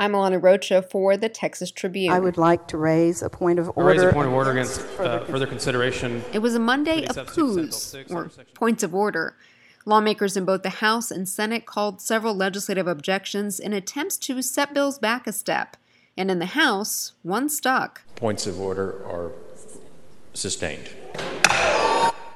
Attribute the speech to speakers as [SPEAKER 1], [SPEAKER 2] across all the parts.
[SPEAKER 1] I'm Alana Rocha for the Texas Tribune.
[SPEAKER 2] I would like to raise a point of order.
[SPEAKER 3] raise a point of order against uh, further consideration.
[SPEAKER 1] It was a Monday of
[SPEAKER 3] have
[SPEAKER 1] coups, or points of order. Lawmakers in both the House and Senate called several legislative objections in attempts to set bills back a step. And in the House, one stuck.
[SPEAKER 4] Points of order are sustained.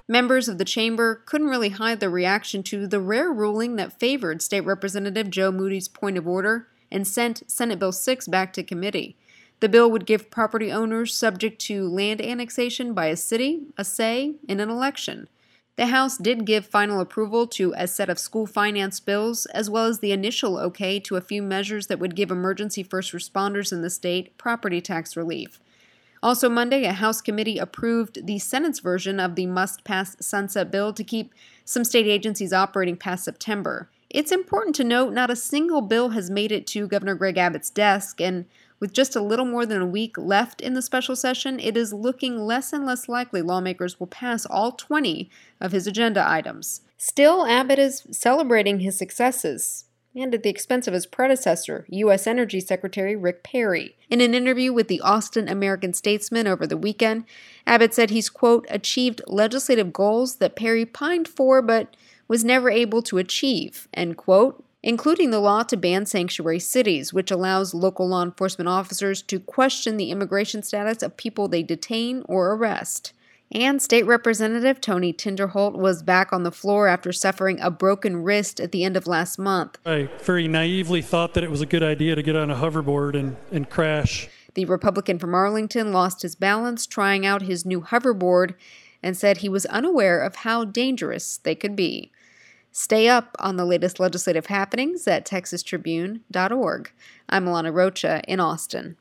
[SPEAKER 1] Members of the chamber couldn't really hide their reaction to the rare ruling that favored State Representative Joe Moody's point of order and sent Senate Bill 6 back to committee. The bill would give property owners subject to land annexation by a city a say in an election. The House did give final approval to a set of school finance bills, as well as the initial okay to a few measures that would give emergency first responders in the state property tax relief. Also, Monday, a House committee approved the Senate's version of the must pass sunset bill to keep some state agencies operating past September. It's important to note not a single bill has made it to Governor Greg Abbott's desk, and with just a little more than a week left in the special session, it is looking less and less likely lawmakers will pass all 20 of his agenda items. Still, Abbott is celebrating his successes and at the expense of his predecessor, U.S. Energy Secretary Rick Perry. In an interview with the Austin American Statesman over the weekend, Abbott said he's, quote, achieved legislative goals that Perry pined for but was never able to achieve, end quote, including the law to ban sanctuary cities, which allows local law enforcement officers to question the immigration status of people they detain or arrest. And State Representative Tony Tinderholt was back on the floor after suffering a broken wrist at the end of last month.
[SPEAKER 5] I very naively thought that it was a good idea to get on a hoverboard and, and crash.
[SPEAKER 1] The Republican from Arlington lost his balance trying out his new hoverboard and said he was unaware of how dangerous they could be. Stay up on the latest legislative happenings at texastribune.org. I'm Alana Rocha in Austin.